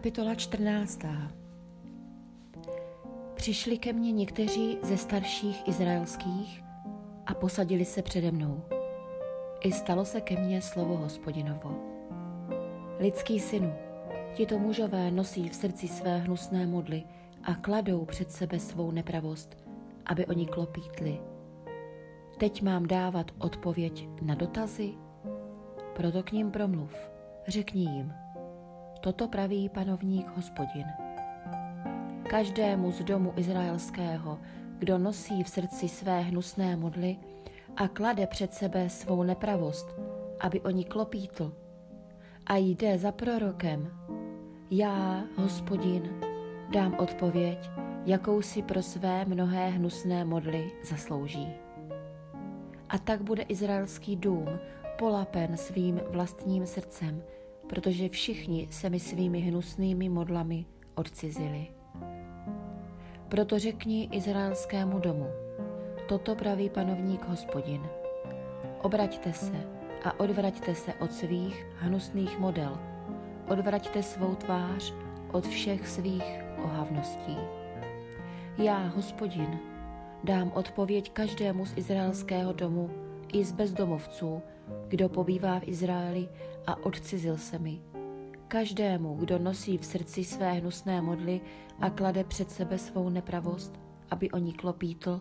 Kapitola 14. Přišli ke mně někteří ze starších izraelských a posadili se přede mnou. I stalo se ke mně slovo hospodinovo. Lidský synu, tito mužové nosí v srdci své hnusné modly a kladou před sebe svou nepravost, aby oni klopítli. Teď mám dávat odpověď na dotazy? Proto k ním promluv, řekni jim – Toto praví panovník hospodin. Každému z domu izraelského, kdo nosí v srdci své hnusné modly a klade před sebe svou nepravost, aby o ní klopítl, a jde za prorokem, já, hospodin, dám odpověď, jakou si pro své mnohé hnusné modly zaslouží. A tak bude izraelský dům polapen svým vlastním srdcem, protože všichni se mi svými hnusnými modlami odcizili. Proto řekni izraelskému domu, toto praví panovník hospodin. Obraťte se a odvraťte se od svých hnusných model, odvraťte svou tvář od všech svých ohavností. Já, hospodin, dám odpověď každému z izraelského domu i z bezdomovců, kdo pobývá v Izraeli a odcizil se mi. Každému, kdo nosí v srdci své hnusné modly a klade před sebe svou nepravost, aby o ní klopítl,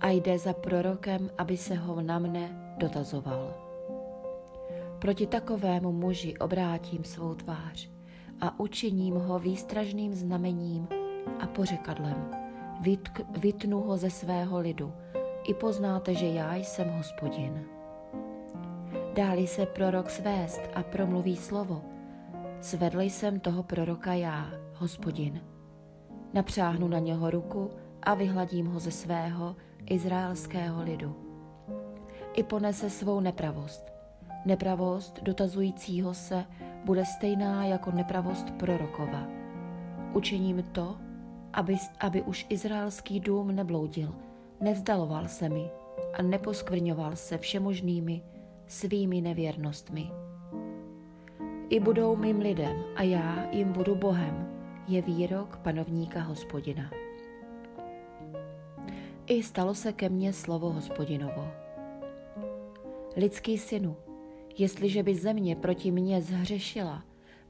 a jde za prorokem, aby se ho na mne dotazoval. Proti takovému muži obrátím svou tvář a učiním ho výstražným znamením a pořekadlem. Vytk, vytnu ho ze svého lidu. I poznáte, že já jsem hospodin. Dáli se prorok svést a promluví slovo. Svedl jsem toho proroka já, hospodin. Napřáhnu na něho ruku a vyhladím ho ze svého izraelského lidu. I ponese svou nepravost. Nepravost dotazujícího se bude stejná jako nepravost prorokova. Učiním to, aby, aby už izraelský dům nebloudil, nevzdaloval se mi a neposkvrňoval se všemožnými svými nevěrnostmi. I budou mým lidem a já jim budu Bohem, je výrok panovníka hospodina. I stalo se ke mně slovo hospodinovo. Lidský synu, jestliže by země proti mně zhřešila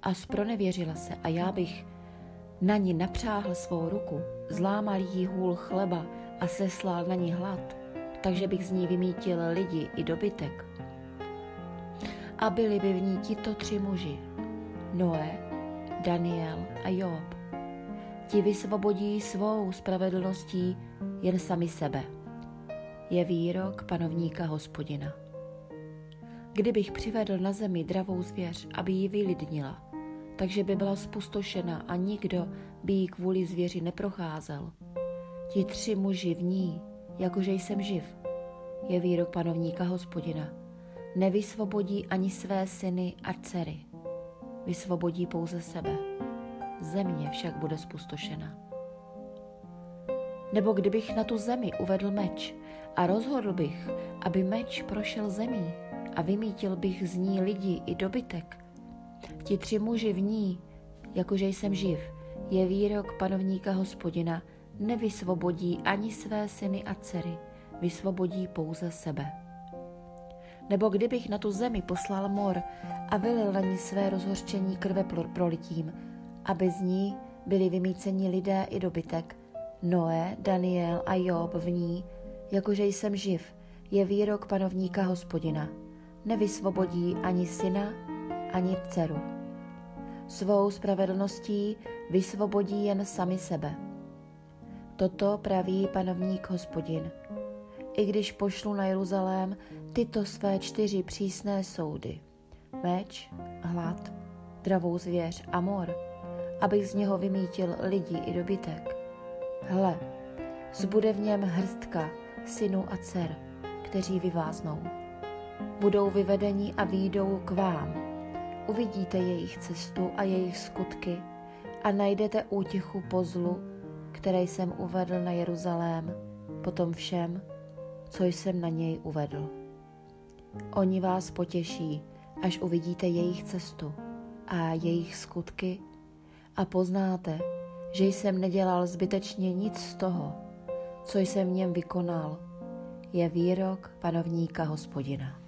a spronevěřila se a já bych na ní napřáhl svou ruku, zlámal jí hůl chleba a seslal na ní hlad, takže bych z ní vymítil lidi i dobytek, a byli by v ní tito tři muži, Noé, Daniel a Job. Ti vysvobodí svou spravedlností jen sami sebe. Je výrok panovníka hospodina. Kdybych přivedl na zemi dravou zvěř, aby ji vylidnila, takže by byla spustošena a nikdo by jí kvůli zvěři neprocházel. Ti tři muži v ní, jakože jsem živ, je výrok panovníka hospodina nevysvobodí ani své syny a dcery. Vysvobodí pouze sebe. Země však bude spustošena. Nebo kdybych na tu zemi uvedl meč a rozhodl bych, aby meč prošel zemí a vymítil bych z ní lidi i dobytek, ti tři muži v ní, jakože jsem živ, je výrok panovníka hospodina, nevysvobodí ani své syny a dcery, vysvobodí pouze sebe. Nebo kdybych na tu zemi poslal mor a vylil na ní své rozhořčení krve prolitím, aby z ní byli vymíceni lidé i dobytek, Noé, Daniel a Job v ní, jakože jsem živ, je výrok panovníka hospodina. Nevysvobodí ani syna, ani dceru. Svou spravedlností vysvobodí jen sami sebe. Toto praví panovník hospodin i když pošlu na Jeruzalém tyto své čtyři přísné soudy. Meč, hlad, dravou zvěř a mor, abych z něho vymítil lidi i dobytek. Hle, zbude v něm hrstka synů a dcer, kteří vyváznou. Budou vyvedeni a výjdou k vám. Uvidíte jejich cestu a jejich skutky a najdete útěchu po zlu, které jsem uvedl na Jeruzalém, potom všem, co jsem na něj uvedl. Oni vás potěší, až uvidíte jejich cestu a jejich skutky a poznáte, že jsem nedělal zbytečně nic z toho, co jsem v něm vykonal, je výrok panovníka hospodina.